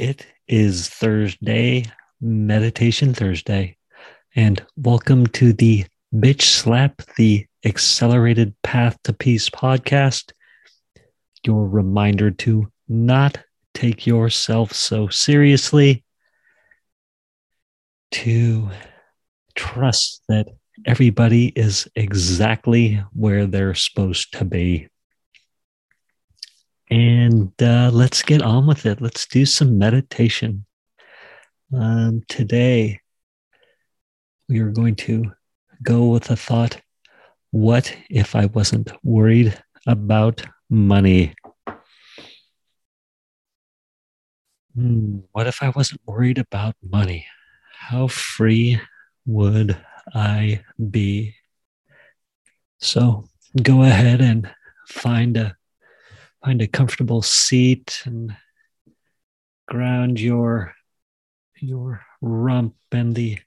It is Thursday, Meditation Thursday, and welcome to the Bitch Slap, the Accelerated Path to Peace podcast. Your reminder to not take yourself so seriously, to trust that everybody is exactly where they're supposed to be. And uh, let's get on with it. Let's do some meditation. Um, today, we are going to go with a thought what if I wasn't worried about money? Hmm, what if I wasn't worried about money? How free would I be? So go ahead and find a find a comfortable seat and ground your your rump and the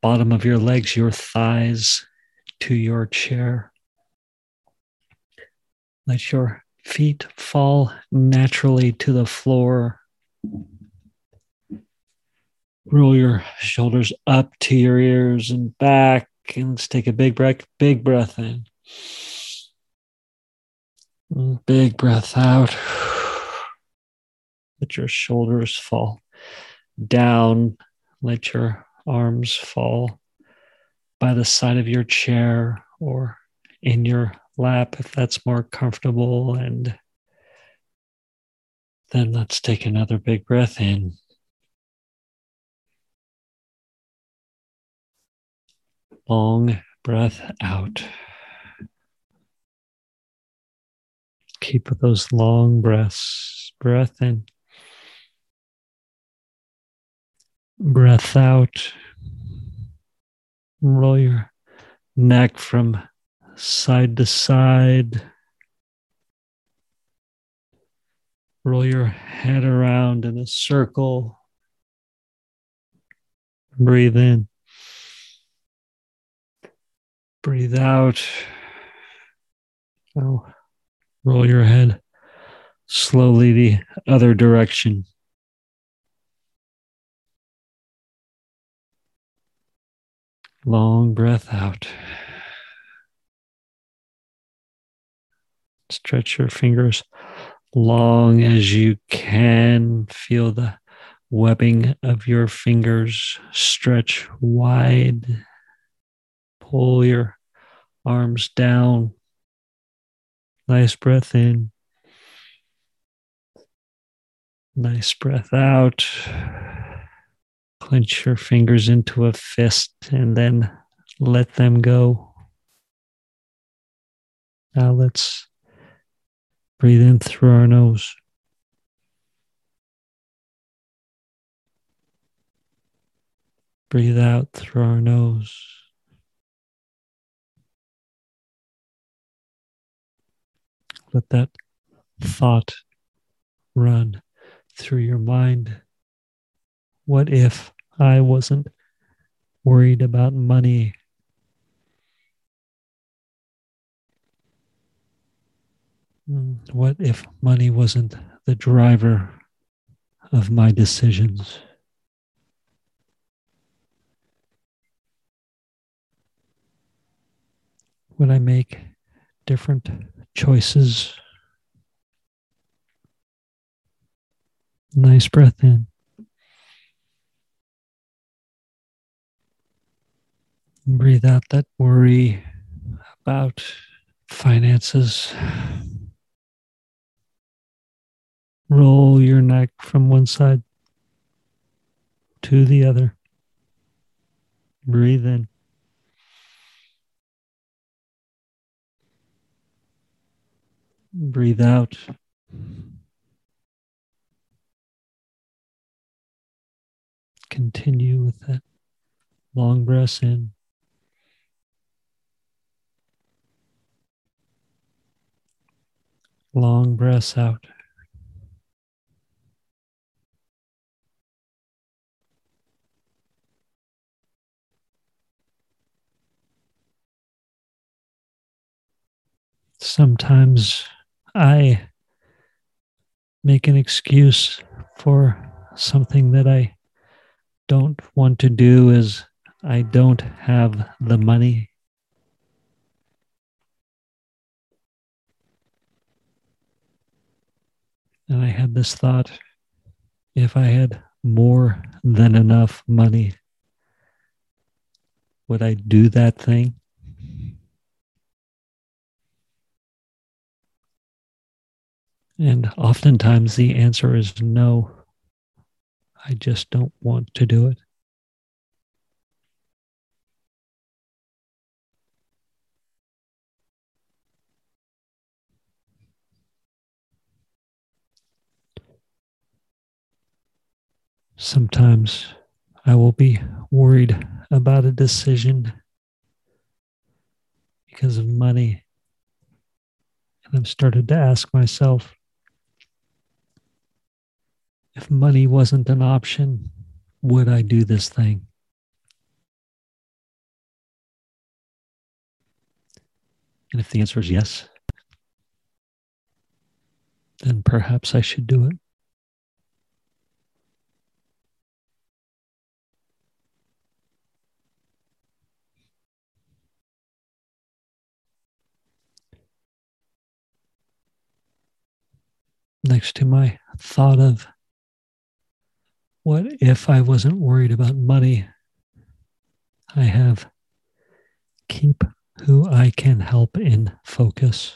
bottom of your legs your thighs to your chair. Let your feet fall naturally to the floor. Roll your shoulders up to your ears and back and let's take a big breath big breath in Big breath out. Let your shoulders fall down. Let your arms fall by the side of your chair or in your lap if that's more comfortable. And then let's take another big breath in. Long breath out. Keep those long breaths. Breath in, breath out. Roll your neck from side to side. Roll your head around in a circle. Breathe in. Breathe out. Oh. Roll your head slowly the other direction. Long breath out. Stretch your fingers long as you can. Feel the webbing of your fingers stretch wide. Pull your arms down Nice breath in. Nice breath out. Clench your fingers into a fist and then let them go. Now let's breathe in through our nose. Breathe out through our nose. Let that thought run through your mind. What if I wasn't worried about money? Hmm, what if money wasn't the driver of my decisions? Would I make different choices. Nice breath in. Breathe out that worry about finances. Roll your neck from one side to the other. Breathe in. Breathe out. Continue with that long breath in. Long breaths out. Sometimes I make an excuse for something that I don't want to do is I don't have the money. And I had this thought if I had more than enough money, would I do that thing? And oftentimes the answer is no. I just don't want to do it. Sometimes I will be worried about a decision because of money. And I've started to ask myself if money wasn't an option, would I do this thing? And if the answer is yes, then perhaps I should do it. Next to my thought of what if I wasn't worried about money? I have keep who I can help in focus.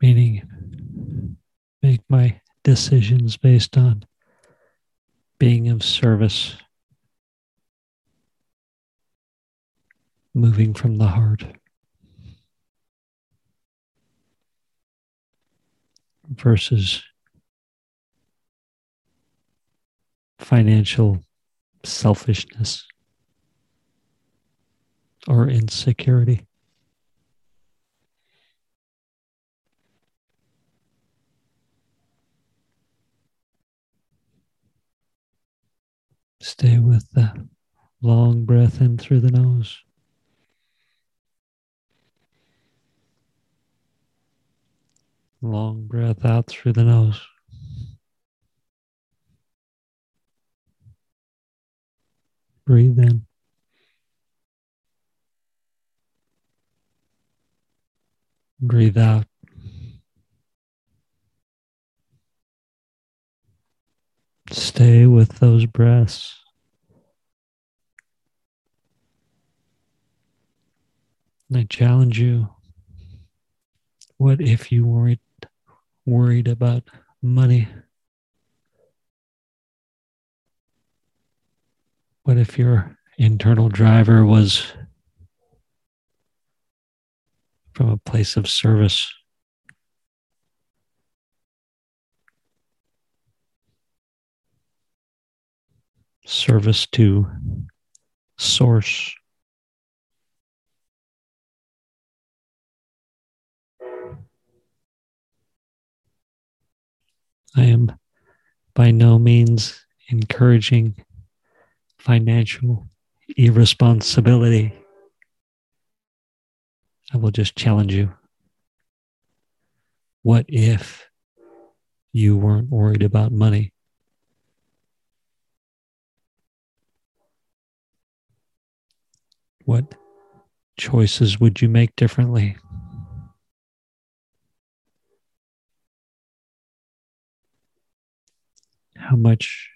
Meaning, make my decisions based on being of service, moving from the heart. Versus financial selfishness or insecurity. Stay with the long breath in through the nose. Long breath out through the nose. Breathe in. Breathe out. Stay with those breaths. I challenge you what if you weren't worried about money? What if your internal driver was from a place of service? service to source. I am by no means encouraging financial irresponsibility. I will just challenge you. What if you weren't worried about money? What choices would you make differently? How much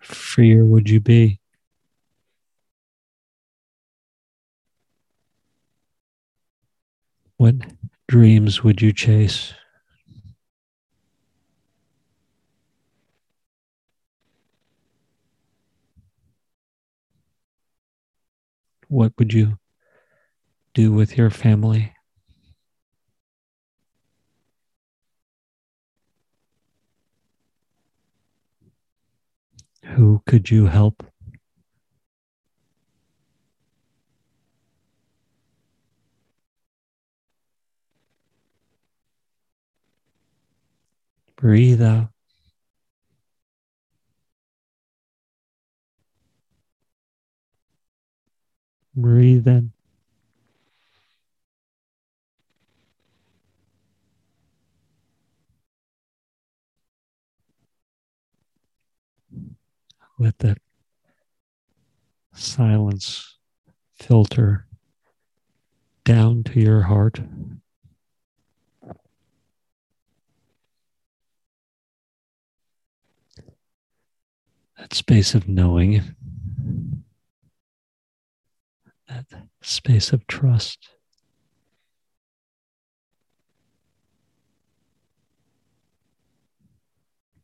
freer would you be? What dreams would you chase? what would you do with your family? Who could you help? Breathe out. Breathe in. Let that silence filter down to your heart. That space of knowing, that space of trust.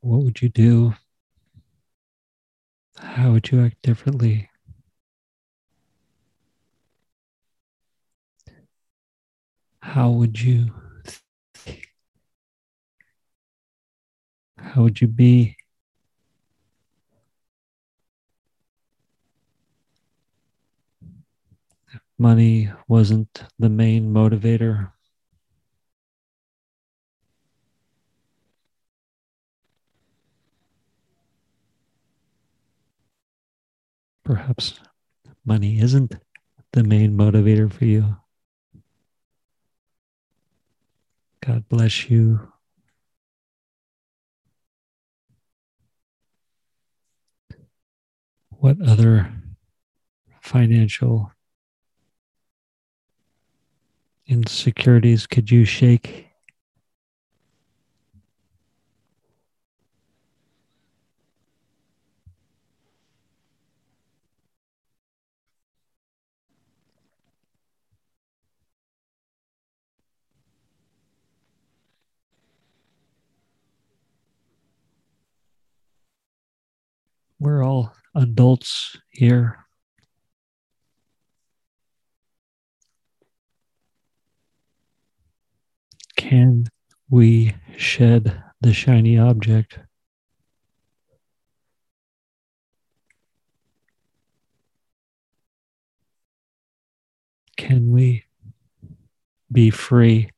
What would you do? How would you act differently? How would you how would you be? Money wasn't the main motivator. Perhaps money isn't the main motivator for you. God bless you. What other financial insecurities could you shake? We're all adults here. Can we shed the shiny object? Can we be free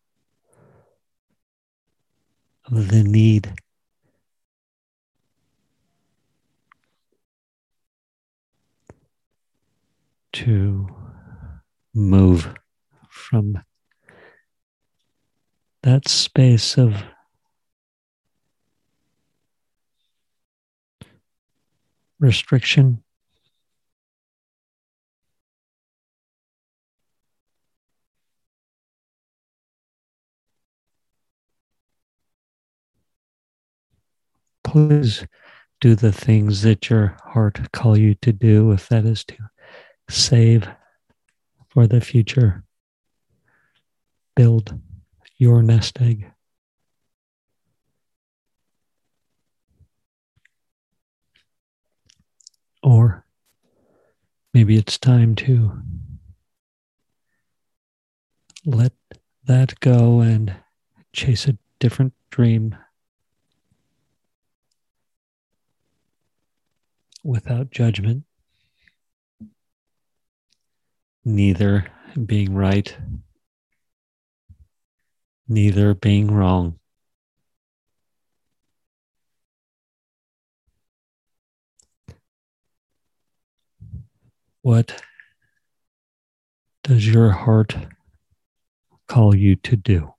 of the need to move from that space of restriction please do the things that your heart call you to do if that is to save for the future. Build your nest egg. Or maybe it's time to let that go and chase a different dream without judgment neither being right, neither being wrong. What does your heart call you to do?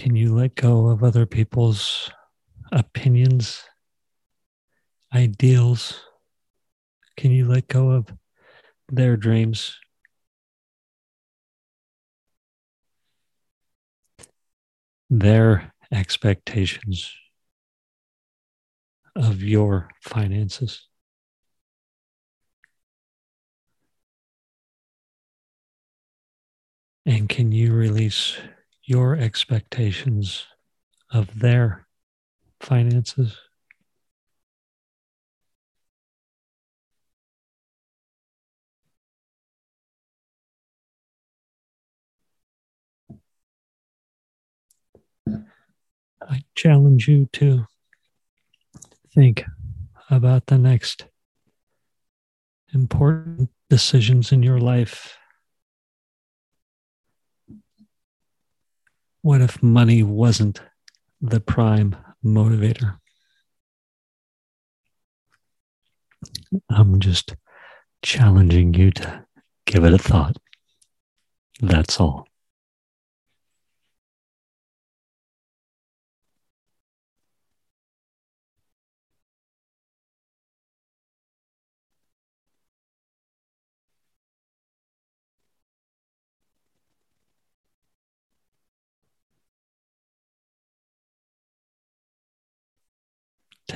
Can you let go of other people's opinions, ideals? Can you let go of their dreams? Their expectations of your finances. And can you release your expectations of their finances. I challenge you to think about the next important decisions in your life What if money wasn't the prime motivator? I'm just challenging you to give it a thought. That's all.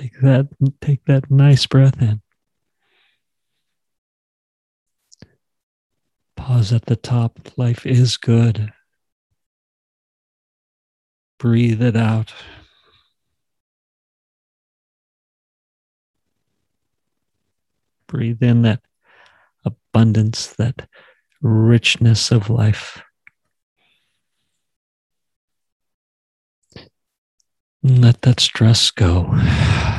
Take that take that nice breath in. Pause at the top. Life is good. Breathe it out. Breathe in that abundance, that richness of life. Let that stress go.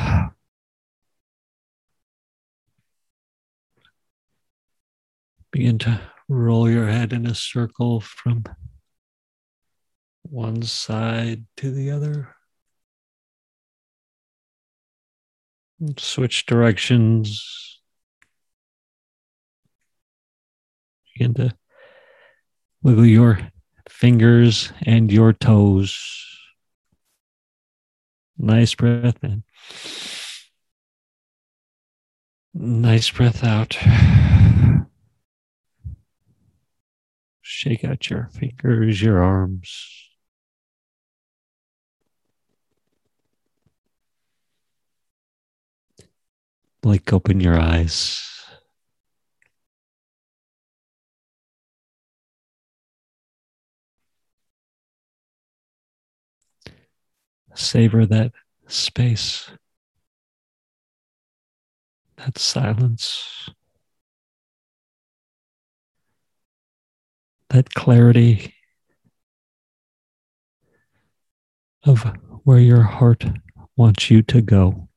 Begin to roll your head in a circle from one side to the other. Switch directions. Begin to wiggle your fingers and your toes. Nice breath in. Nice breath out. Shake out your fingers, your arms. Blink open your eyes. Savor that space, that silence, that clarity of where your heart wants you to go.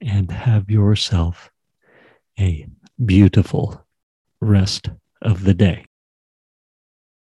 And have yourself a beautiful rest of the day.